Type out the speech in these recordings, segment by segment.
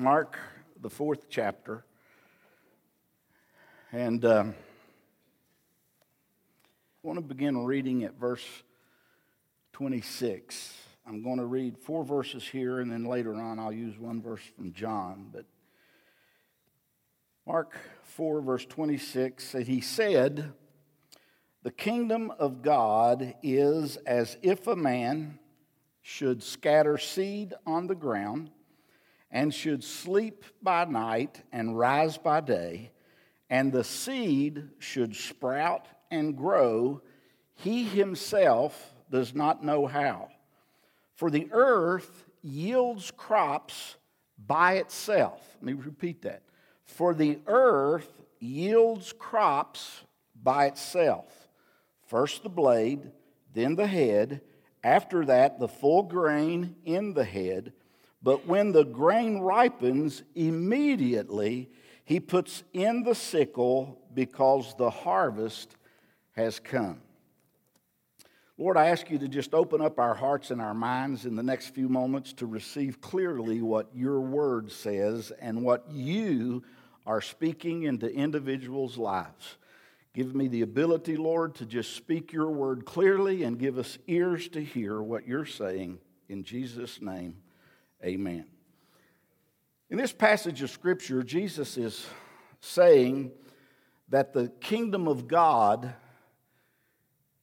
Mark, the fourth chapter. And um, I want to begin reading at verse 26. I'm going to read four verses here, and then later on I'll use one verse from John. But Mark 4, verse 26 said, He said, The kingdom of God is as if a man should scatter seed on the ground and should sleep by night and rise by day, and the seed should sprout and grow, he himself does not know how. For the earth yields crops by itself. Let me repeat that. For the earth yields crops by itself. First the blade, then the head, after that the full grain in the head. But when the grain ripens, immediately he puts in the sickle because the harvest has come. Lord, I ask you to just open up our hearts and our minds in the next few moments to receive clearly what your word says and what you are speaking into individuals' lives. Give me the ability, Lord, to just speak your word clearly and give us ears to hear what you're saying. In Jesus' name, amen. In this passage of Scripture, Jesus is saying that the kingdom of God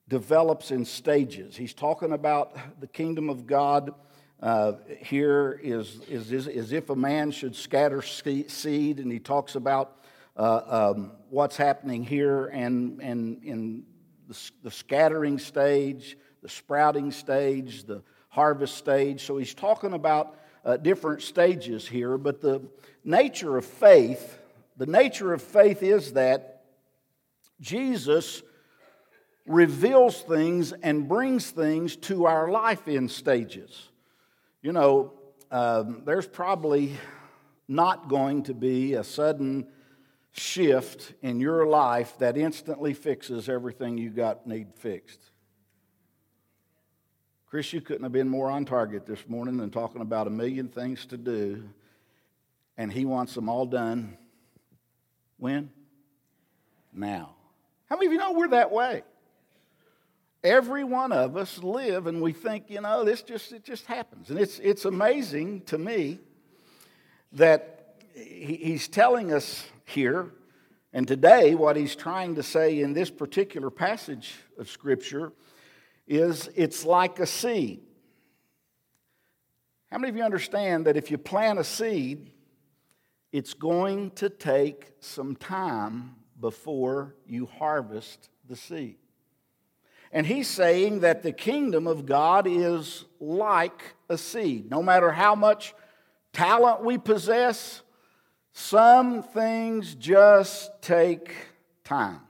develops in stages. He's talking about the kingdom of God uh, here is, is, is, is, if a man should scatter seed, and he talks about uh, um, what's happening here and, and in the, the scattering stage, the sprouting stage, the harvest stage. So he's talking about uh, different stages here, but the nature of faith, the nature of faith is that Jesus reveals things and brings things to our life in stages. You know, um, there's probably not going to be a sudden shift in your life that instantly fixes everything you got need fixed. Chris, you couldn't have been more on target this morning than talking about a million things to do, and he wants them all done when? Now. How many of you know we're that way? Every one of us live and we think, you know, this just it just happens. And it's it's amazing to me that he's telling us here and today what he's trying to say in this particular passage of scripture is it's like a seed. How many of you understand that if you plant a seed, it's going to take some time before you harvest the seed? And he's saying that the kingdom of God is like a seed. No matter how much talent we possess, some things just take time.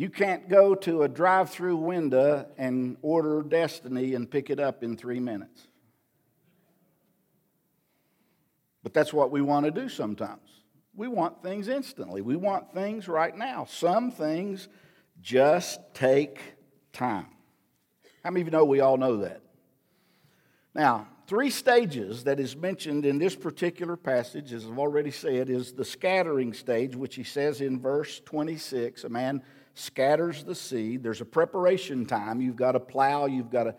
You can't go to a drive through window and order Destiny and pick it up in three minutes. But that's what we want to do sometimes. We want things instantly, we want things right now. Some things just take time. How many of you know we all know that? Now, three stages that is mentioned in this particular passage, as I've already said, is the scattering stage, which he says in verse 26. A man scatters the seed. There's a preparation time. You've got to plow, you've got to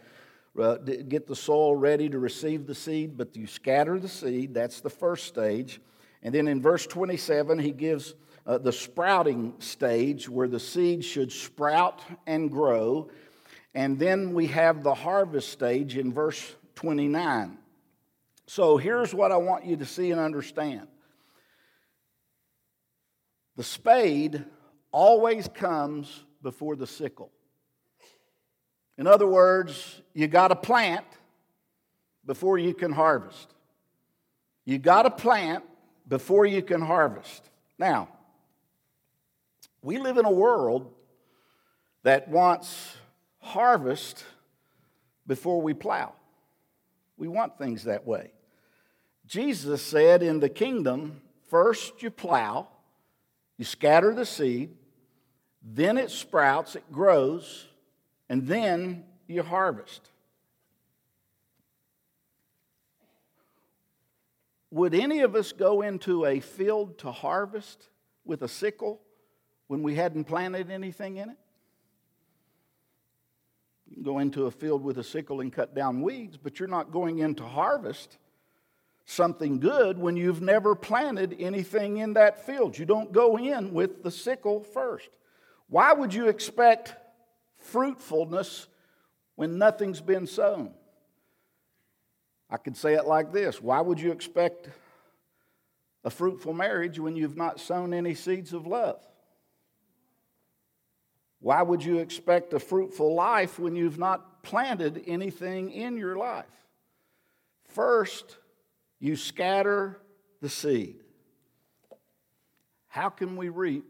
uh, get the soil ready to receive the seed, but you scatter the seed. That's the first stage. And then in verse 27, he gives uh, the sprouting stage where the seed should sprout and grow. And then we have the harvest stage in verse 29. So here's what I want you to see and understand the spade always comes before the sickle. In other words, you got to plant before you can harvest. You got to plant before you can harvest. Now, we live in a world that wants harvest before we plow. We want things that way. Jesus said in the kingdom, first you plow, you scatter the seed, then it sprouts, it grows, and then you harvest. would any of us go into a field to harvest with a sickle when we hadn't planted anything in it? You can go into a field with a sickle and cut down weeds, but you're not going in to harvest something good when you've never planted anything in that field. You don't go in with the sickle first. Why would you expect fruitfulness when nothing's been sown? I could say it like this Why would you expect a fruitful marriage when you've not sown any seeds of love? Why would you expect a fruitful life when you've not planted anything in your life? First, you scatter the seed. How can we reap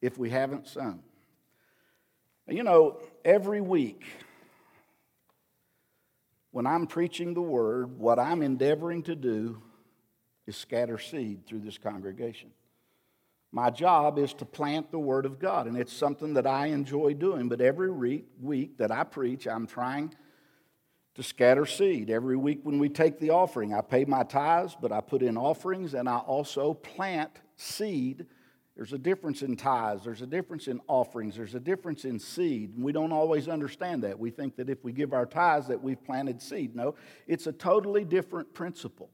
if we haven't sown? You know, every week when I'm preaching the word, what I'm endeavoring to do is scatter seed through this congregation. My job is to plant the Word of God, and it's something that I enjoy doing. But every week that I preach, I'm trying to scatter seed. Every week when we take the offering, I pay my tithes, but I put in offerings and I also plant seed. There's a difference in tithes, there's a difference in offerings, there's a difference in seed. And we don't always understand that. We think that if we give our tithes that we've planted seed. No, it's a totally different principle.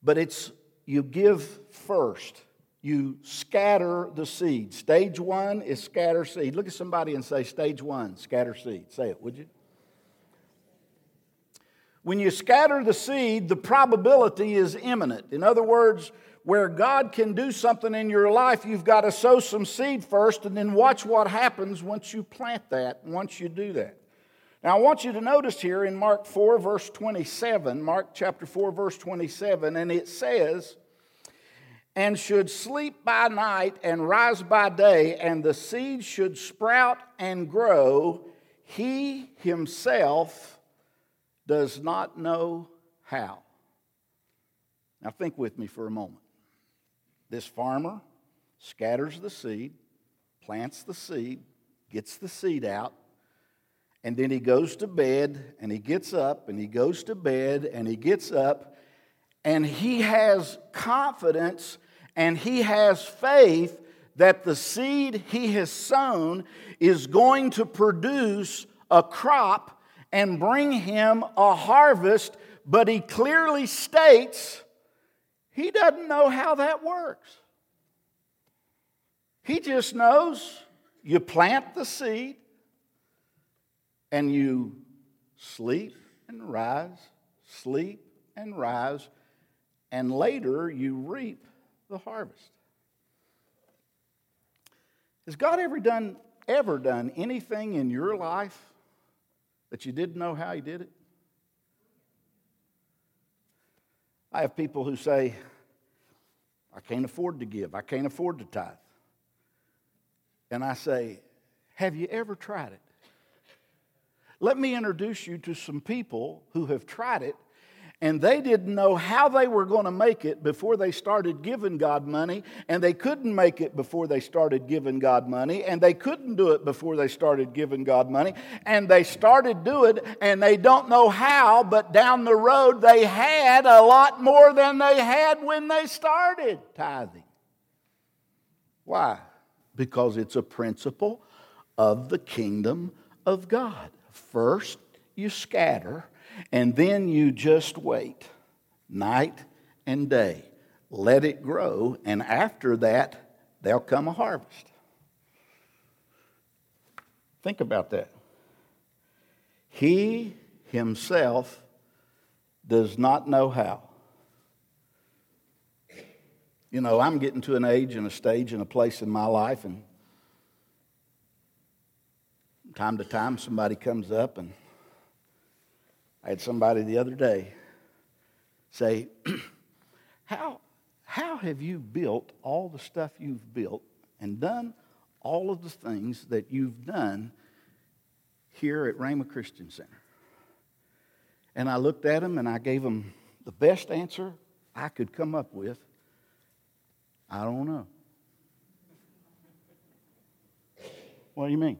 But it's you give first you scatter the seed. Stage one is scatter seed. Look at somebody and say, Stage one, scatter seed. Say it, would you? When you scatter the seed, the probability is imminent. In other words, where God can do something in your life, you've got to sow some seed first and then watch what happens once you plant that, once you do that. Now, I want you to notice here in Mark 4, verse 27, Mark chapter 4, verse 27, and it says, and should sleep by night and rise by day, and the seed should sprout and grow, he himself does not know how. Now, think with me for a moment. This farmer scatters the seed, plants the seed, gets the seed out, and then he goes to bed and he gets up and he goes to bed and he gets up and he has confidence and he has faith that the seed he has sown is going to produce a crop and bring him a harvest, but he clearly states he doesn't know how that works. He just knows you plant the seed and you sleep and rise, sleep and rise, and later you reap the harvest. Has God ever done ever done anything in your life that you didn't know how he did it? I have people who say, I can't afford to give, I can't afford to tithe. And I say, Have you ever tried it? Let me introduce you to some people who have tried it and they didn't know how they were going to make it before they started giving God money, and they couldn't make it before they started giving God money, and they couldn't do it before they started giving God money, and they started doing it, and they don't know how, but down the road they had a lot more than they had when they started tithing. Why? Because it's a principle of the kingdom of God. First, you scatter and then you just wait night and day. Let it grow, and after that, there'll come a harvest. Think about that. He himself does not know how. You know, I'm getting to an age and a stage and a place in my life, and time to time somebody comes up and I had somebody the other day say, how, how have you built all the stuff you've built and done all of the things that you've done here at Rhema Christian Center? And I looked at him and I gave him the best answer I could come up with. I don't know. What do you mean?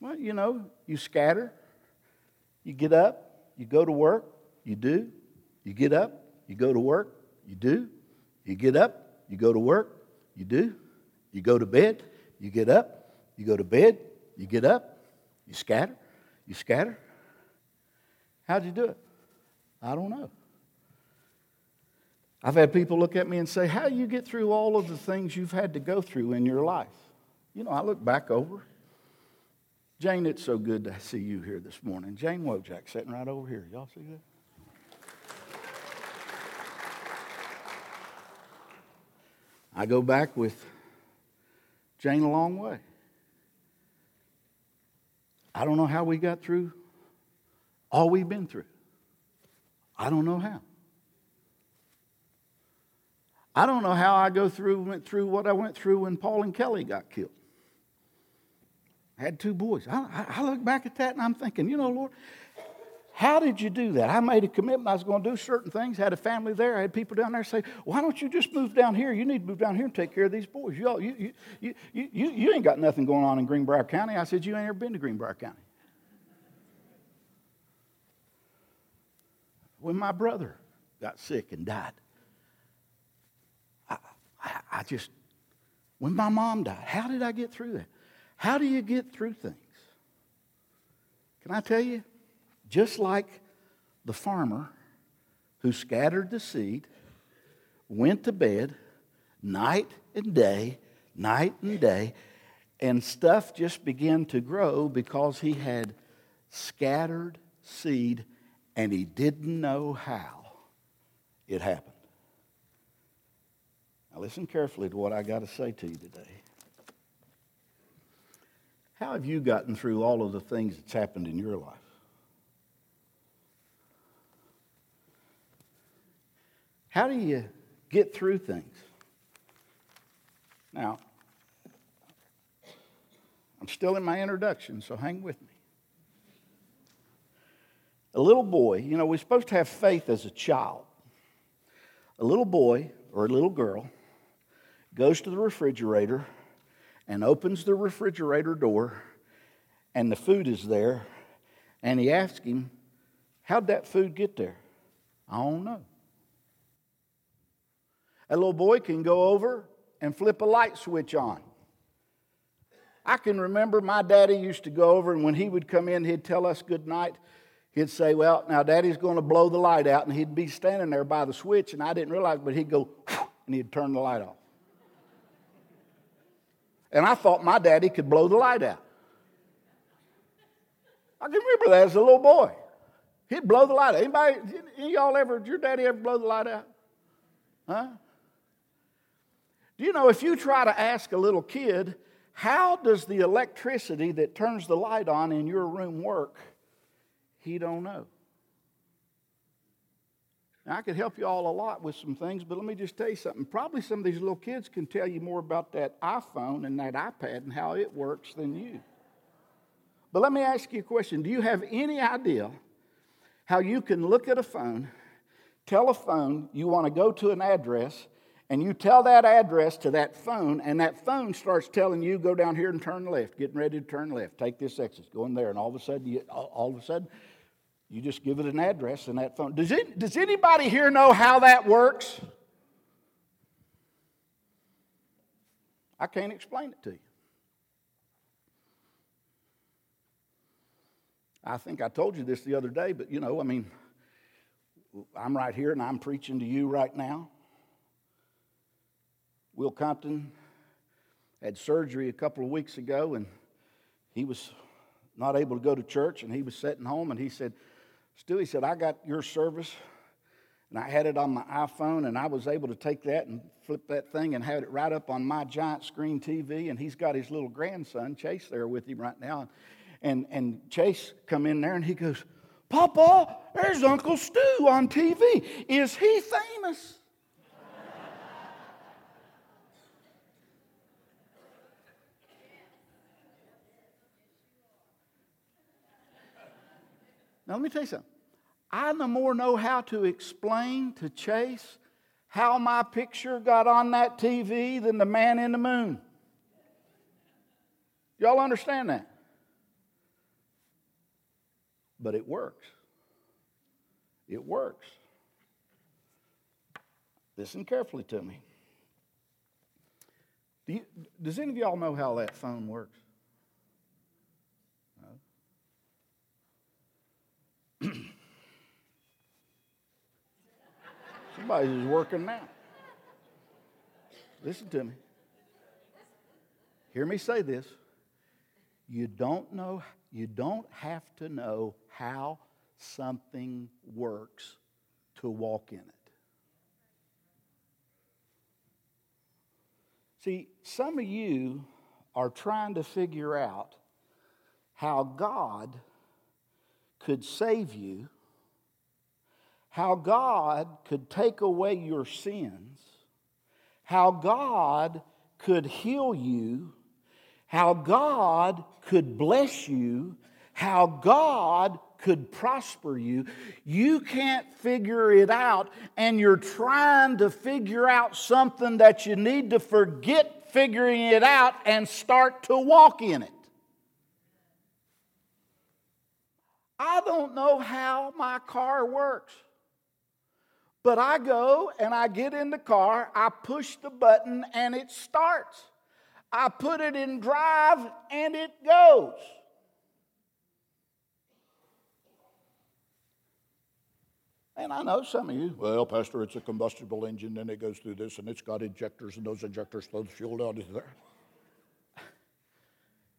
Well, you know, you scatter, you get up, you go to work, you do, you get up, you go to work, you do. You get up, you go to work, you do. You go to bed, you get up, you go to bed, you get up, you scatter, you scatter. How'd you do it? I don't know. I've had people look at me and say, How do you get through all of the things you've had to go through in your life? You know, I look back over. Jane, it's so good to see you here this morning. Jane Wojak sitting right over here. Y'all see that? I go back with Jane a long way. I don't know how we got through all we've been through. I don't know how. I don't know how I go through went through what I went through when Paul and Kelly got killed. I had two boys. I, I look back at that and I'm thinking, you know, Lord, how did you do that? I made a commitment I was going to do certain things, had a family there. I had people down there say, Why don't you just move down here? You need to move down here and take care of these boys. You, you, you, you, you, you ain't got nothing going on in Greenbrier County. I said, You ain't ever been to Greenbrier County. When my brother got sick and died, I, I, I just, when my mom died, how did I get through that? How do you get through things? Can I tell you? Just like the farmer who scattered the seed, went to bed night and day, night and day, and stuff just began to grow because he had scattered seed and he didn't know how it happened. Now, listen carefully to what I got to say to you today. How have you gotten through all of the things that's happened in your life? How do you get through things? Now, I'm still in my introduction, so hang with me. A little boy, you know, we're supposed to have faith as a child. A little boy or a little girl goes to the refrigerator and opens the refrigerator door, and the food is there, and he asks him, How'd that food get there? I don't know. A little boy can go over and flip a light switch on. I can remember my daddy used to go over, and when he would come in, he'd tell us good night. He'd say, Well, now daddy's going to blow the light out, and he'd be standing there by the switch, and I didn't realize, but he'd go, and he'd turn the light off. And I thought my daddy could blow the light out. I can remember that as a little boy. He'd blow the light out. Anybody, any y'all ever, your daddy ever blow the light out? Huh? Do you know if you try to ask a little kid, how does the electricity that turns the light on in your room work? He don't know. Now, I could help you all a lot with some things, but let me just tell you something. Probably some of these little kids can tell you more about that iPhone and that iPad and how it works than you. But let me ask you a question. Do you have any idea how you can look at a phone, tell a phone you want to go to an address, and you tell that address to that phone, and that phone starts telling you, go down here and turn left, getting ready to turn left, take this exit, go in there, and all of a sudden, you, all of a sudden, you just give it an address and that phone. Does, it, does anybody here know how that works? I can't explain it to you. I think I told you this the other day, but you know, I mean, I'm right here and I'm preaching to you right now. Will Compton had surgery a couple of weeks ago, and he was not able to go to church, and he was sitting home, and he said, Stu, he said, I got your service, and I had it on my iPhone, and I was able to take that and flip that thing and have it right up on my giant screen TV, and he's got his little grandson, Chase, there with him right now. And, and Chase come in there, and he goes, Papa, there's Uncle Stu on TV. Is he famous? Now, let me tell you something. I no more know how to explain to Chase how my picture got on that TV than the man in the moon. Y'all understand that? But it works. It works. Listen carefully to me. Do you, does any of y'all know how that phone works? Somebody's working now. Listen to me. Hear me say this. You don't know, you don't have to know how something works to walk in it. See, some of you are trying to figure out how God could save you, how God could take away your sins, how God could heal you, how God could bless you, how God could prosper you. You can't figure it out, and you're trying to figure out something that you need to forget figuring it out and start to walk in it. I don't know how my car works. But I go and I get in the car, I push the button, and it starts. I put it in drive, and it goes. And I know some of you, well, Pastor, it's a combustible engine, and it goes through this, and it's got injectors, and those injectors throw the fuel down into there.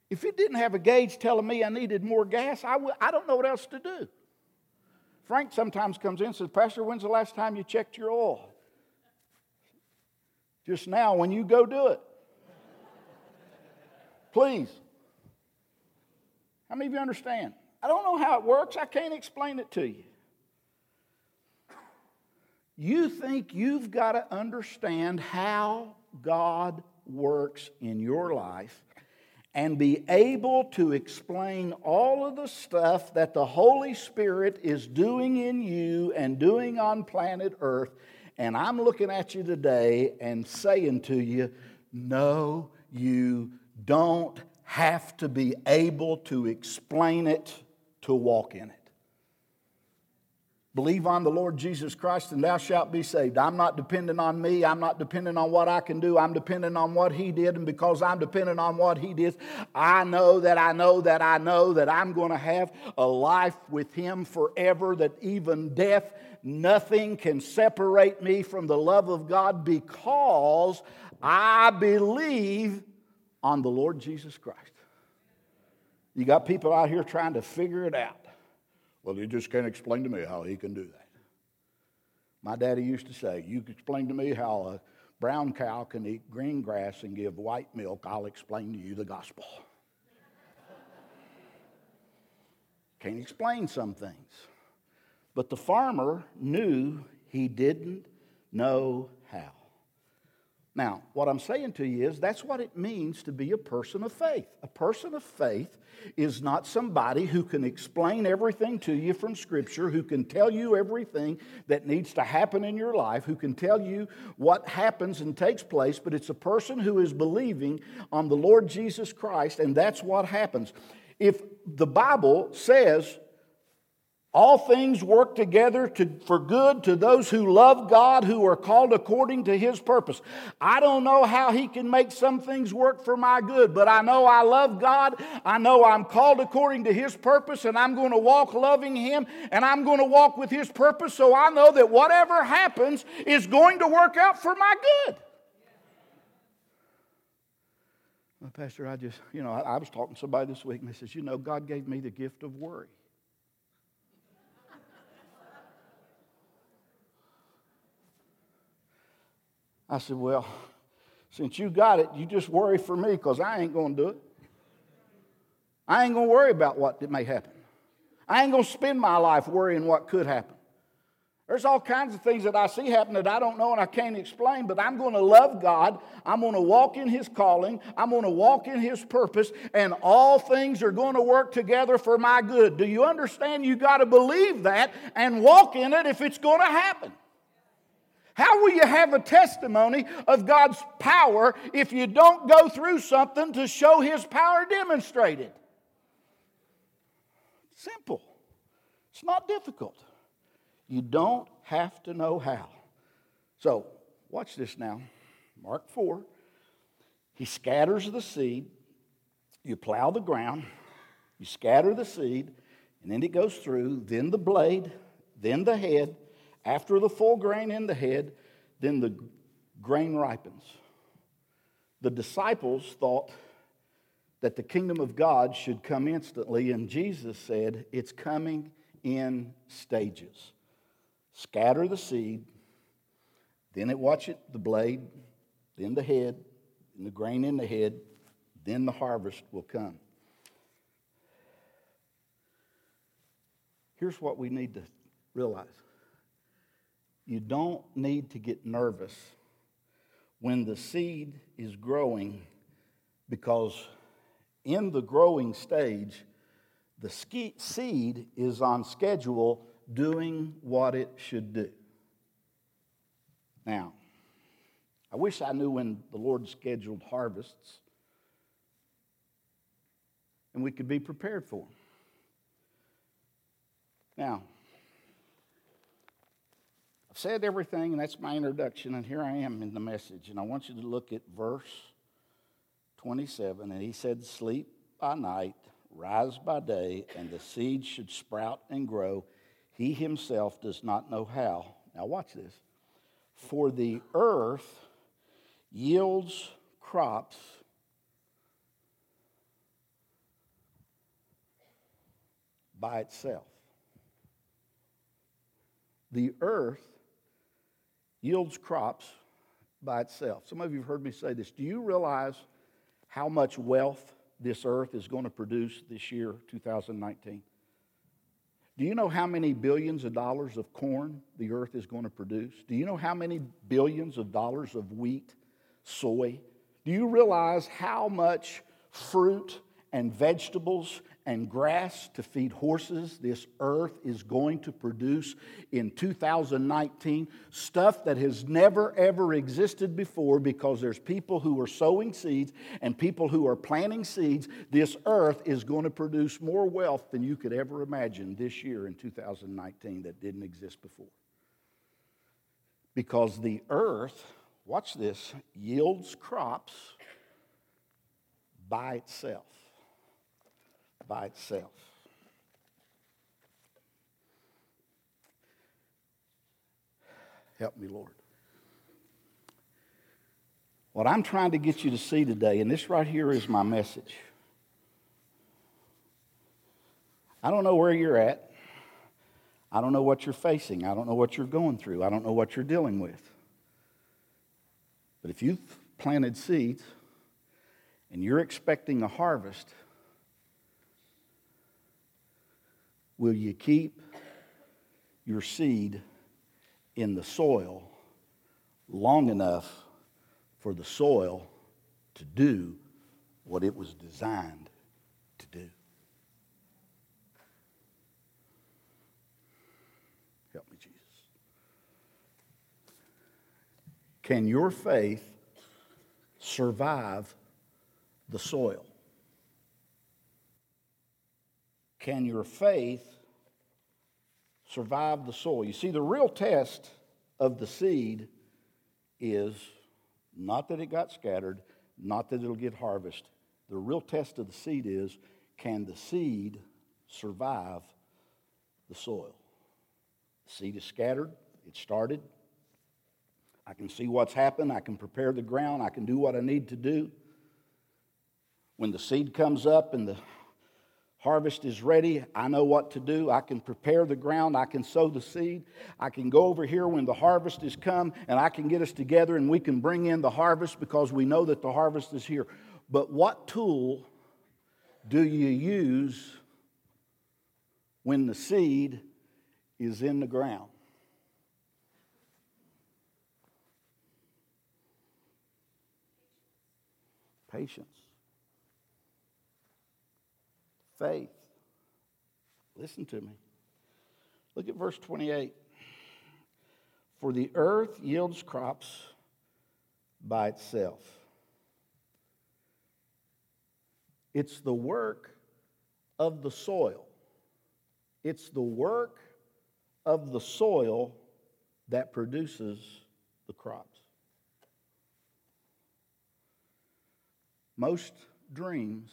If it didn't have a gauge telling me I needed more gas, I w- I don't know what else to do. Frank sometimes comes in and says, Pastor, when's the last time you checked your oil? Just now, when you go do it. Please. How many of you understand? I don't know how it works. I can't explain it to you. You think you've got to understand how God works in your life and be able to explain all of the stuff that the Holy Spirit is doing in you and doing on planet Earth. And I'm looking at you today and saying to you, no, you don't have to be able to explain it to walk in it. Believe on the Lord Jesus Christ and thou shalt be saved. I'm not dependent on me. I'm not dependent on what I can do. I'm dependent on what He did. And because I'm dependent on what He did, I know that I know that I know that I'm going to have a life with Him forever, that even death, nothing can separate me from the love of God because I believe on the Lord Jesus Christ. You got people out here trying to figure it out. Well, you just can't explain to me how he can do that. My daddy used to say, You can explain to me how a brown cow can eat green grass and give white milk, I'll explain to you the gospel. Can't explain some things. But the farmer knew he didn't know how. Now, what I'm saying to you is that's what it means to be a person of faith. A person of faith is not somebody who can explain everything to you from Scripture, who can tell you everything that needs to happen in your life, who can tell you what happens and takes place, but it's a person who is believing on the Lord Jesus Christ, and that's what happens. If the Bible says all things work together to, for good to those who love God, who are called according to His purpose. I don't know how He can make some things work for my good, but I know I love God. I know I'm called according to His purpose, and I'm going to walk loving Him, and I'm going to walk with His purpose, so I know that whatever happens is going to work out for my good. Well, Pastor, I just, you know, I, I was talking to somebody this week, and they says, you know, God gave me the gift of worry. I said, Well, since you got it, you just worry for me because I ain't going to do it. I ain't going to worry about what may happen. I ain't going to spend my life worrying what could happen. There's all kinds of things that I see happen that I don't know and I can't explain, but I'm going to love God. I'm going to walk in His calling. I'm going to walk in His purpose, and all things are going to work together for my good. Do you understand? You got to believe that and walk in it if it's going to happen. How will you have a testimony of God's power if you don't go through something to show His power demonstrated? Simple. It's not difficult. You don't have to know how. So, watch this now. Mark 4. He scatters the seed. You plow the ground. You scatter the seed. And then it goes through. Then the blade. Then the head. After the full grain in the head, then the grain ripens. The disciples thought that the kingdom of God should come instantly, and Jesus said, It's coming in stages. Scatter the seed, then it watch it, the blade, then the head, then the grain in the head, then the harvest will come. Here's what we need to realize you don't need to get nervous when the seed is growing because in the growing stage, the seed is on schedule doing what it should do. Now, I wish I knew when the Lord scheduled harvests and we could be prepared for them. Now, I've said everything, and that's my introduction, and here I am in the message. And I want you to look at verse 27. And he said, Sleep by night, rise by day, and the seed should sprout and grow. He himself does not know how. Now, watch this. For the earth yields crops by itself. The earth yields crops by itself. Some of you have heard me say this. Do you realize how much wealth this earth is going to produce this year, 2019? Do you know how many billions of dollars of corn the earth is going to produce? Do you know how many billions of dollars of wheat, soy? Do you realize how much fruit and vegetables and grass to feed horses this earth is going to produce in 2019. Stuff that has never, ever existed before because there's people who are sowing seeds and people who are planting seeds. This earth is going to produce more wealth than you could ever imagine this year in 2019 that didn't exist before. Because the earth, watch this, yields crops by itself by itself. Help me, Lord. What I'm trying to get you to see today, and this right here is my message. I don't know where you're at. I don't know what you're facing. I don't know what you're going through. I don't know what you're dealing with. But if you've planted seeds and you're expecting a harvest, Will you keep your seed in the soil long enough for the soil to do what it was designed to do? Help me, Jesus. Can your faith survive the soil? Can your faith survive the soil? You see, the real test of the seed is not that it got scattered, not that it'll get harvested. The real test of the seed is can the seed survive the soil? The seed is scattered, it started. I can see what's happened, I can prepare the ground, I can do what I need to do. When the seed comes up and the Harvest is ready. I know what to do. I can prepare the ground. I can sow the seed. I can go over here when the harvest is come and I can get us together and we can bring in the harvest because we know that the harvest is here. But what tool do you use when the seed is in the ground? Patience faith. Listen to me. Look at verse 28. For the earth yields crops by itself. It's the work of the soil. It's the work of the soil that produces the crops. Most dreams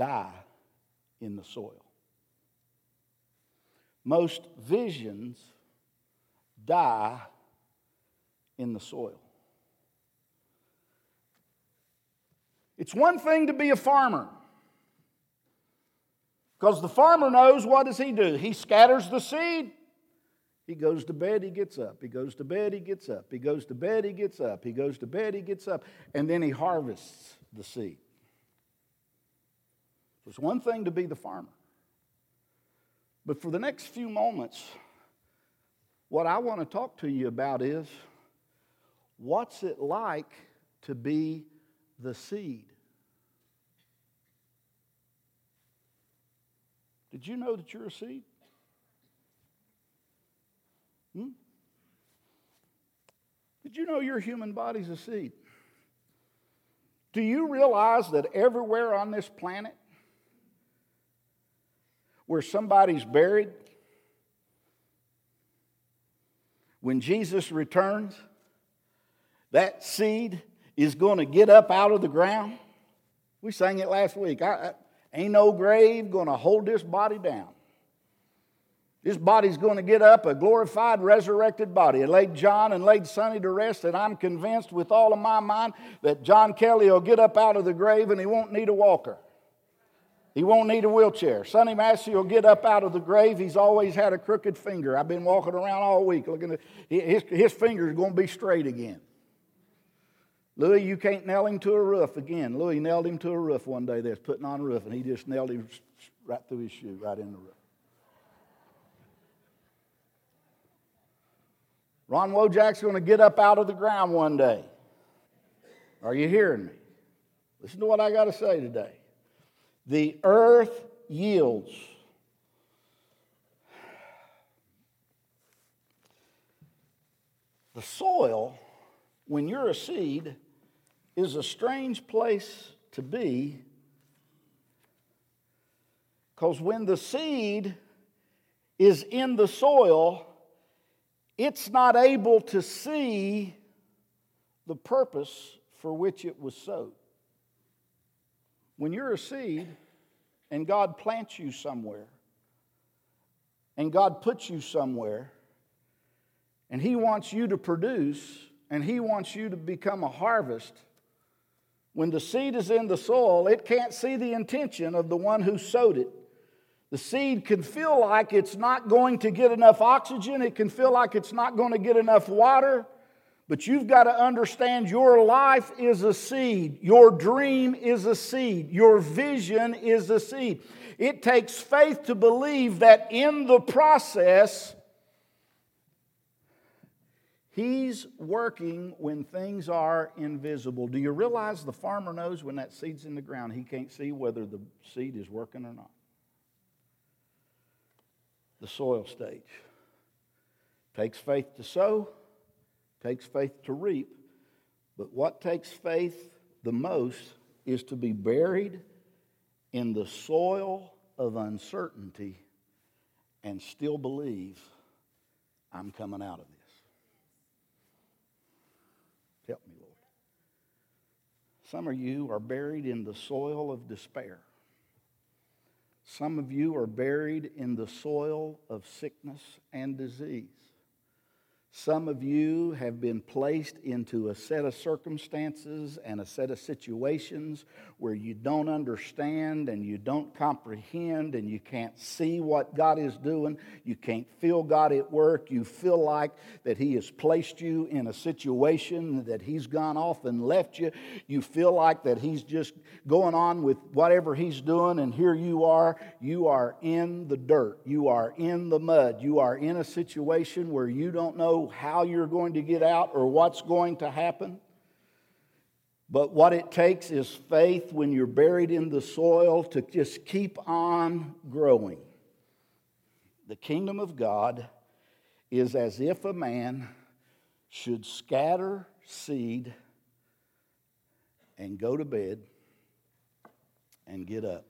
die in the soil. Most visions die in the soil. It's one thing to be a farmer. Because the farmer knows what does he do? He scatters the seed. He goes to bed, he gets up. He goes to bed, he gets up. He goes to bed, he gets up. He goes to bed, he gets up. And then he harvests the seed. It's one thing to be the farmer. But for the next few moments, what I want to talk to you about is what's it like to be the seed? Did you know that you're a seed? Hmm? Did you know your human body's a seed? Do you realize that everywhere on this planet where somebody's buried, when Jesus returns, that seed is going to get up out of the ground? We sang it last week. I, I, ain't no grave going to hold this body down. This body's going to get up a glorified, resurrected body. It laid John and laid Sonny to rest, and I'm convinced with all of my mind that John Kelly will get up out of the grave and he won't need a walker. He won't need a wheelchair. Sonny Massey will get up out of the grave. He's always had a crooked finger. I've been walking around all week looking at his, his finger's going to be straight again. Louis, you can't nail him to a roof again. Louis nailed him to a roof one day that's putting on a roof, and he just nailed him right through his shoe, right in the roof. Ron Wojak's going to get up out of the ground one day. Are you hearing me? Listen to what I got to say today. The earth yields. The soil, when you're a seed, is a strange place to be because when the seed is in the soil, it's not able to see the purpose for which it was sowed. When you're a seed and God plants you somewhere, and God puts you somewhere, and He wants you to produce, and He wants you to become a harvest, when the seed is in the soil, it can't see the intention of the one who sowed it. The seed can feel like it's not going to get enough oxygen, it can feel like it's not going to get enough water. But you've got to understand your life is a seed. Your dream is a seed. Your vision is a seed. It takes faith to believe that in the process, He's working when things are invisible. Do you realize the farmer knows when that seed's in the ground, he can't see whether the seed is working or not? the soil stage. Takes faith to sow, takes faith to reap, but what takes faith the most is to be buried in the soil of uncertainty and still believe I'm coming out of this. Help me, Lord. Some of you are buried in the soil of despair. Some of you are buried in the soil of sickness and disease. Some of you have been placed into a set of circumstances and a set of situations where you don't understand and you don't comprehend and you can't see what God is doing. You can't feel God at work. You feel like that He has placed you in a situation that He's gone off and left you. You feel like that He's just going on with whatever He's doing, and here you are. You are in the dirt. You are in the mud. You are in a situation where you don't how you're going to get out or what's going to happen. But what it takes is faith when you're buried in the soil to just keep on growing. The kingdom of God is as if a man should scatter seed and go to bed and get up.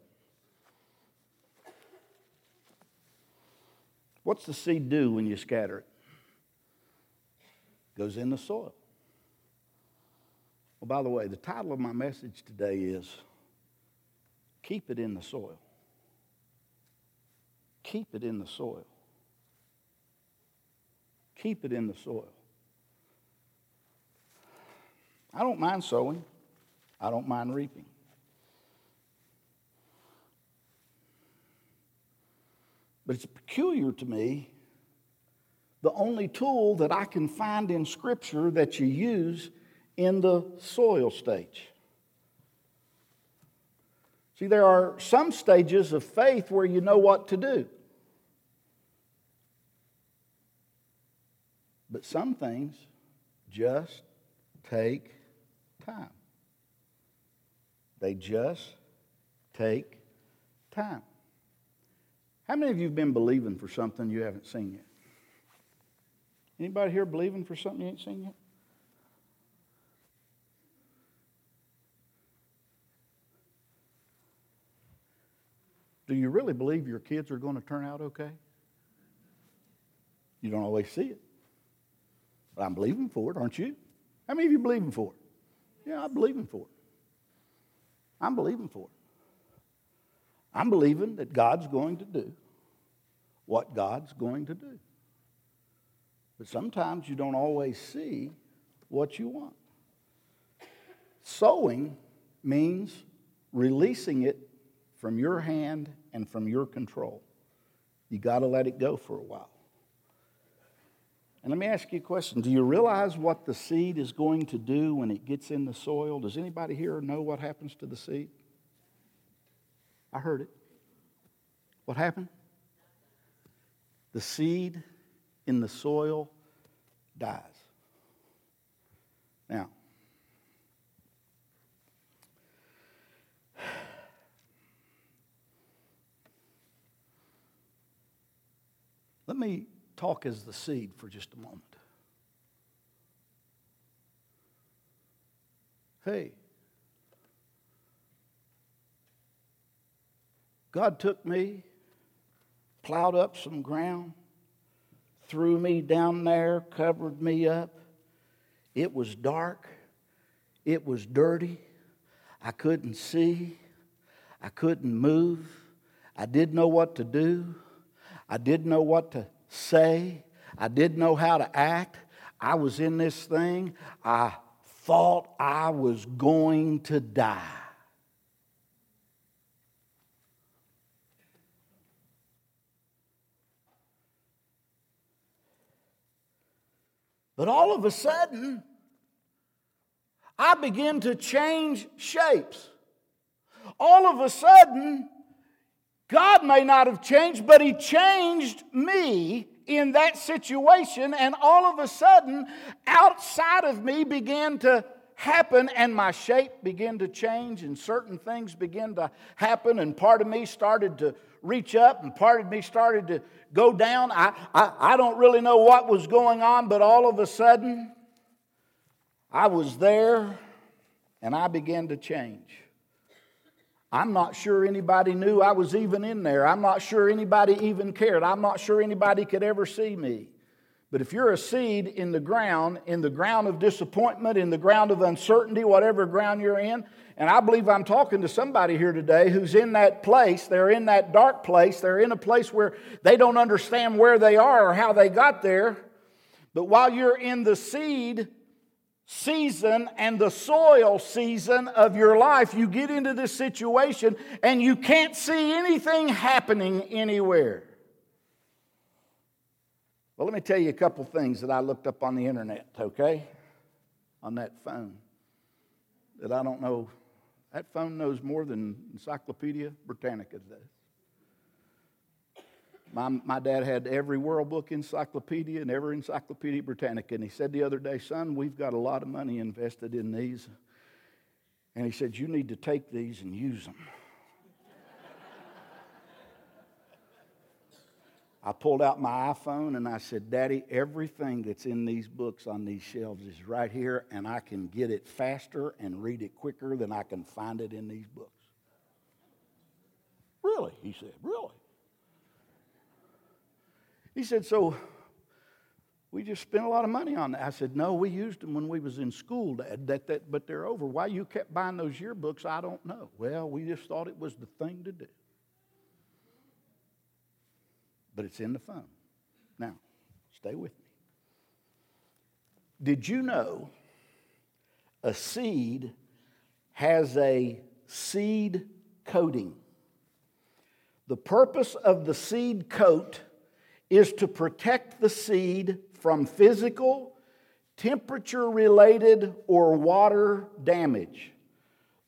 What's the seed do when you scatter it? Goes in the soil. Well, by the way, the title of my message today is Keep It in the Soil. Keep it in the soil. Keep it in the soil. I don't mind sowing, I don't mind reaping. But it's peculiar to me the only tool that I can find in Scripture that you use in the soil stage. See, there are some stages of faith where you know what to do. But some things just take time. They just take time. How many of you have been believing for something you haven't seen yet? Anybody here believing for something you ain't seen yet? Do you really believe your kids are going to turn out okay? You don't always see it. But I'm believing for it, aren't you? How many of you believing for it? Yeah, I'm believing for it. I'm believing for it. I'm believing that God's going to do what God's going to do. But sometimes you don't always see what you want. Sowing means releasing it from your hand and from your control. You got to let it go for a while. And let me ask you a question. Do you realize what the seed is going to do when it gets in the soil? Does anybody here know what happens to the seed? I heard it. What happened? The seed in the soil dies. Now, let me talk as the seed for just a moment. Hey, God took me, plowed up some ground, threw me down there, covered me up. It was dark. It was dirty. I couldn't see. I couldn't move. I didn't know what to do. I didn't know what to say. I didn't know how to act. I was in this thing. I thought I was going to die. But all of a sudden, I begin to change shapes. All of a sudden, God may not have changed, but He changed me in that situation, and all of a sudden, outside of me began to happen, and my shape began to change, and certain things began to happen, and part of me started to reach up, and part of me started to go down. I, I, I don't really know what was going on, but all of a sudden, I was there and I began to change. I'm not sure anybody knew I was even in there. I'm not sure anybody even cared. I'm not sure anybody could ever see me. But if you're a seed in the ground, in the ground of disappointment, in the ground of uncertainty, whatever ground you're in, and I believe I'm talking to somebody here today who's in that place. They're in that dark place. They're in a place where they don't understand where they are or how they got there. But while you're in the seed season and the soil season of your life, you get into this situation and you can't see anything happening anywhere. Well, let me tell you a couple things that I looked up on the internet, okay? On that phone that I don't know that phone knows more than Encyclopedia Britannica does. My, my dad had every World Book encyclopedia and every Encyclopedia Britannica. And he said the other day, son, we've got a lot of money invested in these. And he said, you need to take these and use them. I pulled out my iPhone and I said, Daddy, everything that's in these books on these shelves is right here, and I can get it faster and read it quicker than I can find it in these books. Really? He said, Really? He said, So We just spent a lot of money on that. I said, No, we used them when we was in school, Dad, that, that, but they're over. Why you kept buying those yearbooks, I don't know. Well, we just thought it was the thing to do. But it's in the phone. Now, stay with me. Did you know a seed has a seed coating? The purpose of the seed coat is to protect the seed from physical, temperature related, or water damage.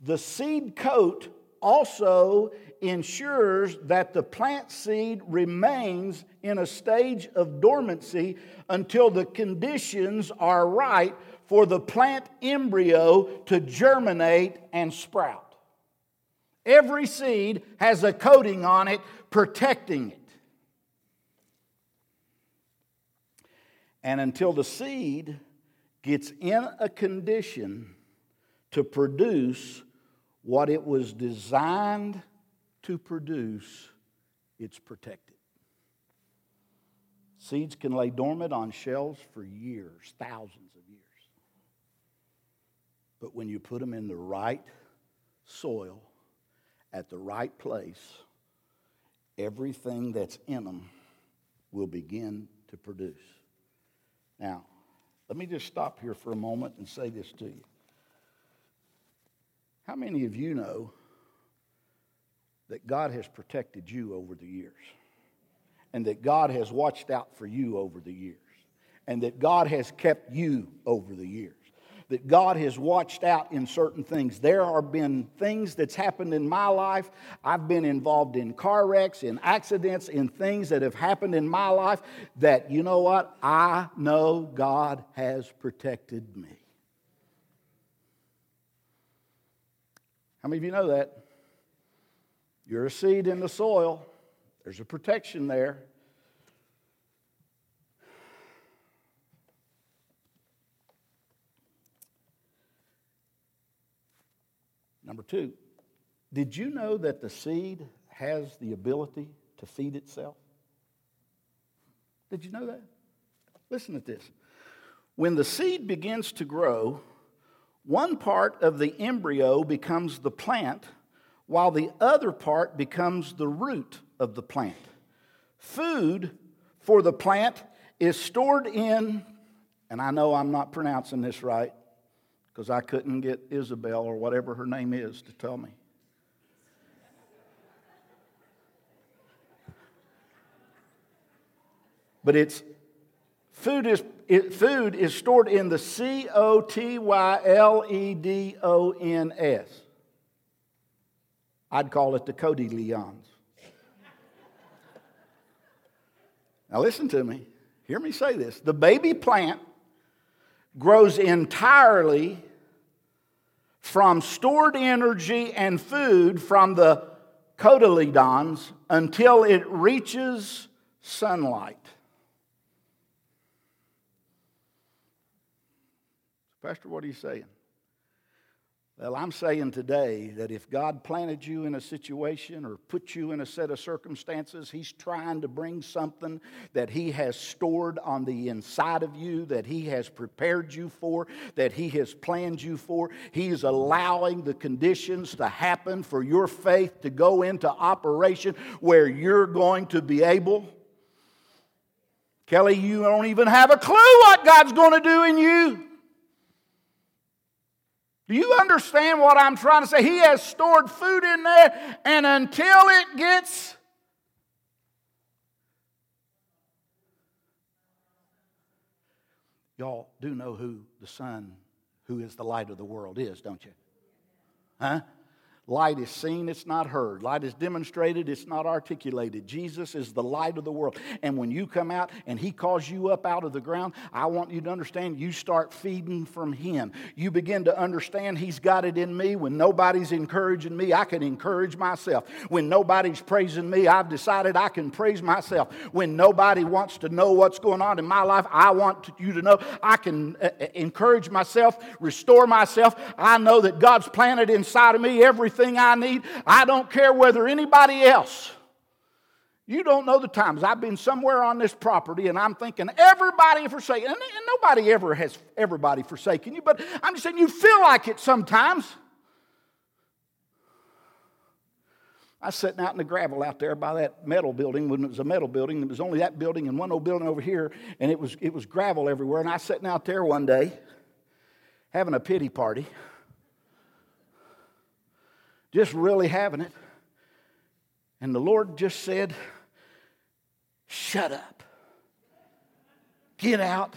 The seed coat also ensures that the plant seed remains in a stage of dormancy until the conditions are right for the plant embryo to germinate and sprout. Every seed has a coating on it protecting it. And until the seed gets in a condition to produce what it was designed to produce, it's protected. Seeds can lay dormant on shelves for years, thousands of years. But when you put them in the right soil, at the right place, everything that's in them will begin to produce. Now, let me just stop here for a moment and say this to you. How many of you know that God has protected you over the years? And that God has watched out for you over the years? And that God has kept you over the years? that God has watched out in certain things. There have been things that's happened in my life. I've been involved in car wrecks, in accidents, in things that have happened in my life that, you know what? I know God has protected me. How many of you know that? You're a seed in the soil, there's a protection there. Number two, did you know that the seed has the ability to feed itself? Did you know that? Listen to this. When the seed begins to grow, one part of the embryo becomes the plant, while the other part becomes the root of the plant. Food for the plant is stored in, and I know I'm not pronouncing this right, because I couldn't get Isabel or whatever her name is to tell me. But it's food is it, food is stored in the C O T Y L E D O N S. I'd call it the cotyledons. now listen to me. Hear me say this. The baby plant grows entirely from stored energy and food from the cotyledons until it reaches sunlight. Pastor, what are you saying? Well, I'm saying today that if God planted you in a situation or put you in a set of circumstances, He's trying to bring something that He has stored on the inside of you, that He has prepared you for, that He has planned you for. He is allowing the conditions to happen for your faith to go into operation where you're going to be able. Kelly, you don't even have a clue what God's going to do in you. Do you understand what I'm trying to say? He has stored food in there, and until it gets Y'all do know who the Son, who is the light of the world, is, don't you? Huh? Light is seen, it's not heard. Light is demonstrated, it's not articulated. Jesus is the light of the world. And when you come out and He calls you up out of the ground, I want you to understand you start feeding from Him. You begin to understand He's got it in me. When nobody's encouraging me, I can encourage myself. When nobody's praising me, I've decided I can praise myself. When nobody wants to know what's going on in my life, I want you to know I can uh, uh, encourage myself, restore myself. I know that God's planted inside of me everything everything I need. I don't care whether anybody else. You don't know the times I've been somewhere on this property and I'm thinking everybody forsaken. And, nobody ever has everybody forsaken you, but I'm just saying you feel like it sometimes. I was sitting out in the gravel out there by that metal building when it was a metal building. It was only that building and one old building over here, and it was, it was gravel everywhere. And I was sitting out there one day having a pity party, just really having it. And the Lord just said, Shut up, get out,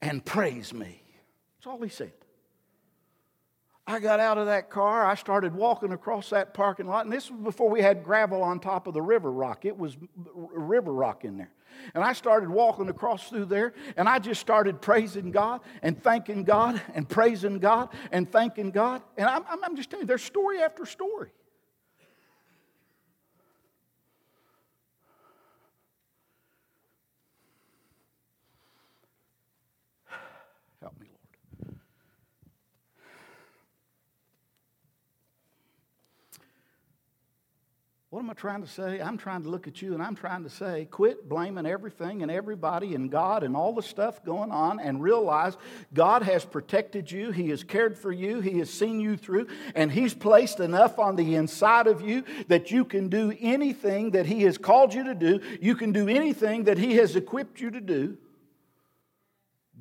and praise me. That's all He said. I got out of that car. I started walking across that parking lot. And this was before we had gravel on top of the river rock. It was river rock in there. And I started walking across through there. And I just started praising God and thanking God and praising God and thanking God. And I'm, I'm just telling you, there's story after story. What am I trying to say? I'm trying to look at you and I'm trying to say, quit blaming everything and everybody and God and all the stuff going on and realize God has protected you. He has cared for you. He has seen you through. And He's placed enough on the inside of you that you can do anything that He has called you to do. You can do anything that He has equipped you to do.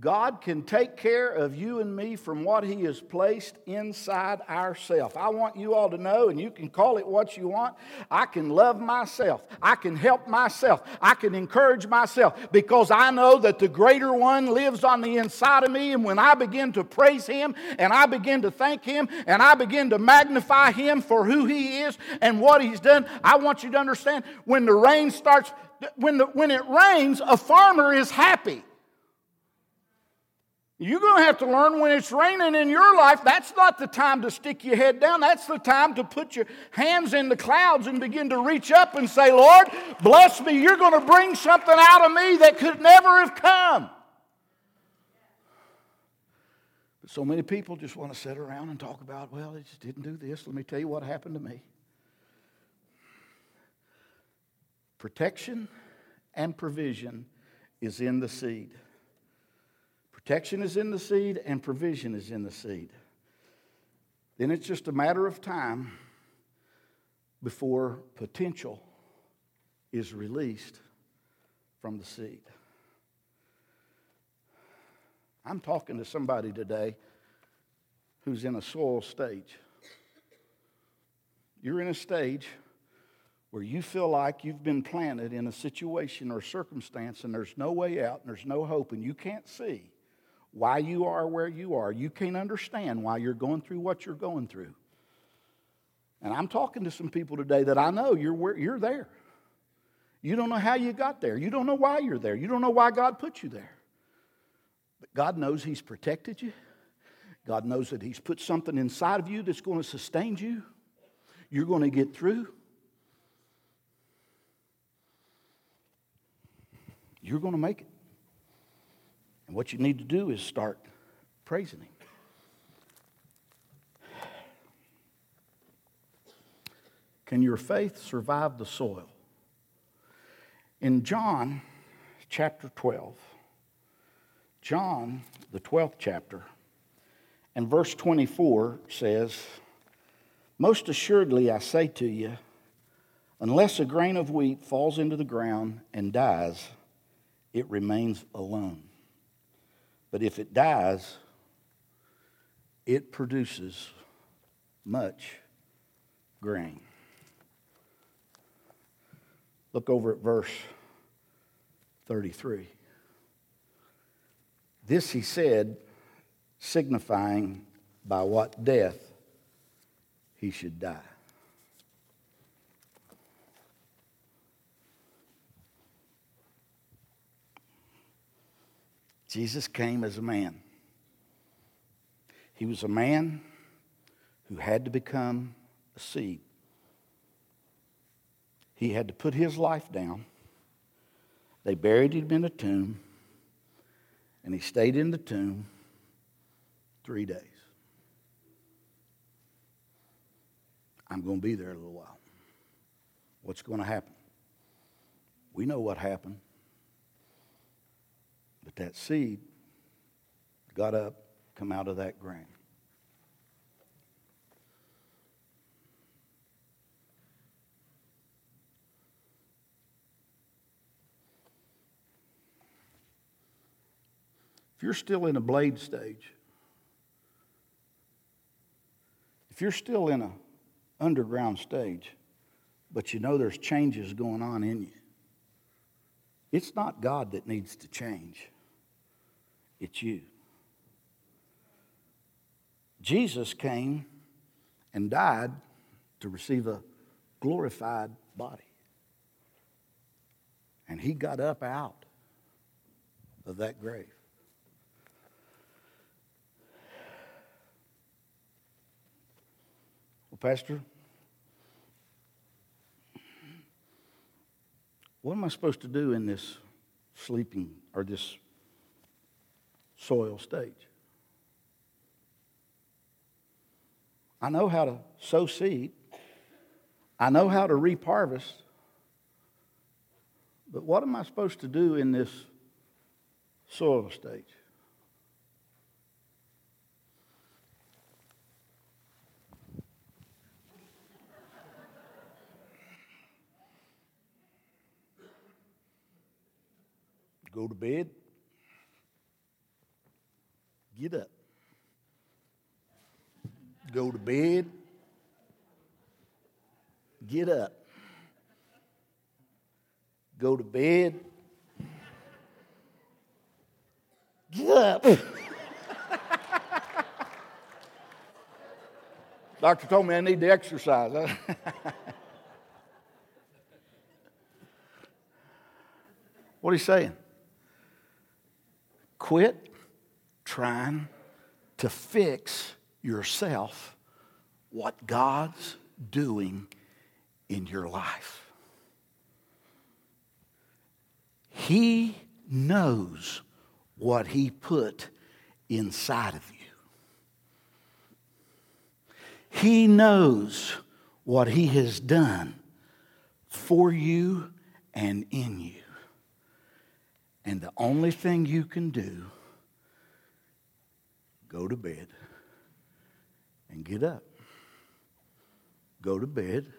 God can take care of you and me from what He has placed inside ourself. I want you all to know, and you can call it what you want. I can love myself. I can help myself. I can encourage myself because I know that the greater one lives on the inside of me. And when I begin to praise Him and I begin to thank Him and I begin to magnify Him for who He is and what He's done, I want you to understand when the rain starts, when, the, when it rains, a farmer is happy. You're going to have to learn when it's raining in your life, that's not the time to stick your head down. That's the time to put your hands in the clouds and begin to reach up and say, Lord, bless me. You're going to bring something out of me that could never have come. But so many people just want to sit around and talk about, well, they just didn't do this. Let me tell you what happened to me. Protection and provision is in the seed. Protection is in the seed and provision is in the seed. Then it's just a matter of time before potential is released from the seed. I'm talking to somebody today who's in a soil stage. You're in a stage where you feel like you've been planted in a situation or circumstance and there's no way out and there's no hope and you can't see why you are where you are. You can't understand why you're going through what you're going through. And I'm talking to some people today that I know you're, where, you're there. You don't know how you got there. You don't know why you're there. You don't know why God put you there. But God knows He's protected you. God knows that He's put something inside of you that's going to sustain you. You're going to get through. You're going to make it. And what you need to do is start praising Him. Can your faith survive the soil? In John chapter 12, John, the 12th chapter, and verse 24 says, Most assuredly I say to you, unless a grain of wheat falls into the ground and dies, it remains alone. But if it dies, it produces much grain. Look over at verse 33. This he said, signifying by what death he should die. Jesus came as a man. He was a man who had to become a seed. He had to put his life down. They buried him in a tomb, and he stayed in the tomb three days. I'm going to be there a little while. What's going to happen? We know what happened. But that seed got up, come out of that grain. If you're still in a blade stage, if you're still in an underground stage, but you know there's changes going on in you, it's not God that needs to change, it's you. Jesus came and died to receive a glorified body. And he got up out of that grave. Well, Pastor, what am I supposed to do in this sleeping or this soil stage? I know how to sow seed. I know how to reap harvest. But what am I supposed to do in this soil stage? Go to bed. Get up. Go to bed. Get up. Go to bed. Get up. Doctor told me I need to exercise. what are you saying? Quit trying to fix yourself what God's doing in your life. He knows what He put inside of you. He knows what He has done for you and in you. And the only thing you can do, go to bed and get up. Go to bed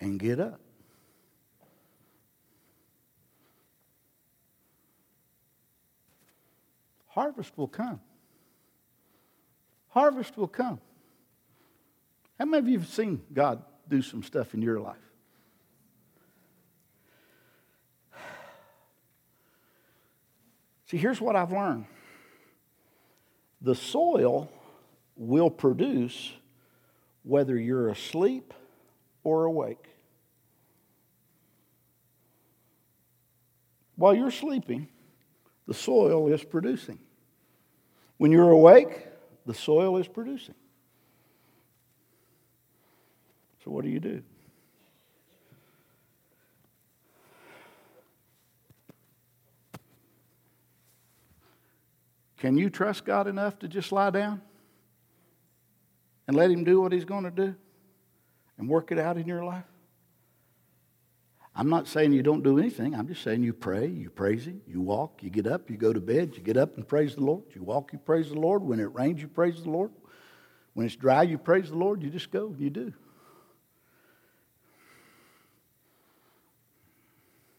and get up. Harvest will come. Harvest will come. How many of you have seen God do some stuff in your life? See, here's what I've learned the soil will produce whether you're asleep or awake. While you're sleeping, the soil is producing. When you're awake, the soil is producing. So, what do you do? Can you trust God enough to just lie down and let Him do what He's going to do and work it out in your life? I'm not saying you don't do anything. I'm just saying you pray, you praise Him, you walk, you get up, you go to bed, you get up and praise the Lord. You walk, you praise the Lord. When it rains, you praise the Lord. When it's dry, you praise the Lord. You just go, you do.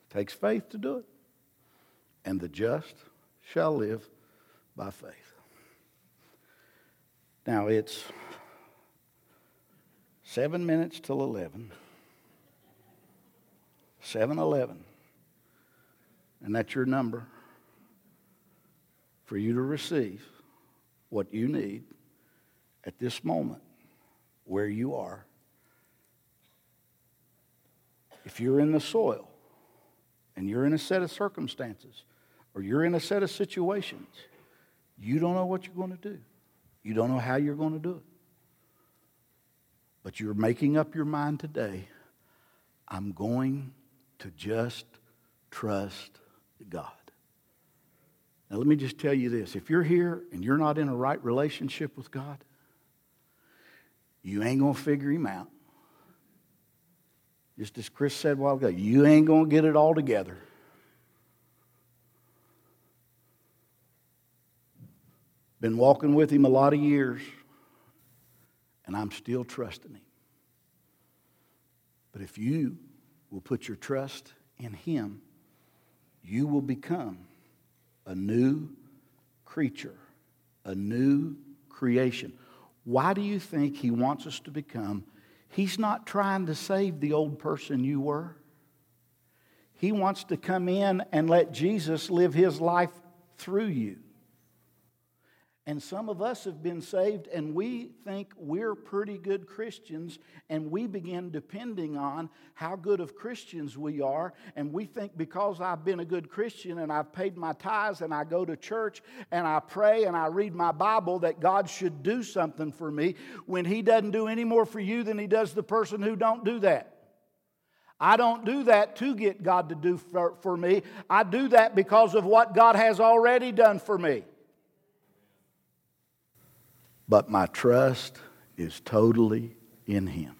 It takes faith to do it. And the just shall live by faith. Now it's seven minutes till 11. 711. And that's your number for you to receive what you need at this moment where you are. If you're in the soil and you're in a set of circumstances or you're in a set of situations you don't know what you're going to do. You don't know how you're going to do it. But you're making up your mind today I'm going to just trust God. Now, let me just tell you this if you're here and you're not in a right relationship with God, you ain't going to figure Him out. Just as Chris said a while ago, you ain't going to get it all together. Been walking with him a lot of years, and I'm still trusting him. But if you will put your trust in him, you will become a new creature, a new creation. Why do you think he wants us to become? He's not trying to save the old person you were. He wants to come in and let Jesus live his life through you. And some of us have been saved and we think we're pretty good Christians and we begin depending on how good of Christians we are. And we think because I've been a good Christian and I've paid my tithes and I go to church and I pray and I read my Bible that God should do something for me when He doesn't do any more for you than He does the person who don't do that. I don't do that to get God to do for, for me. I do that because of what God has already done for me but my trust is totally in Him.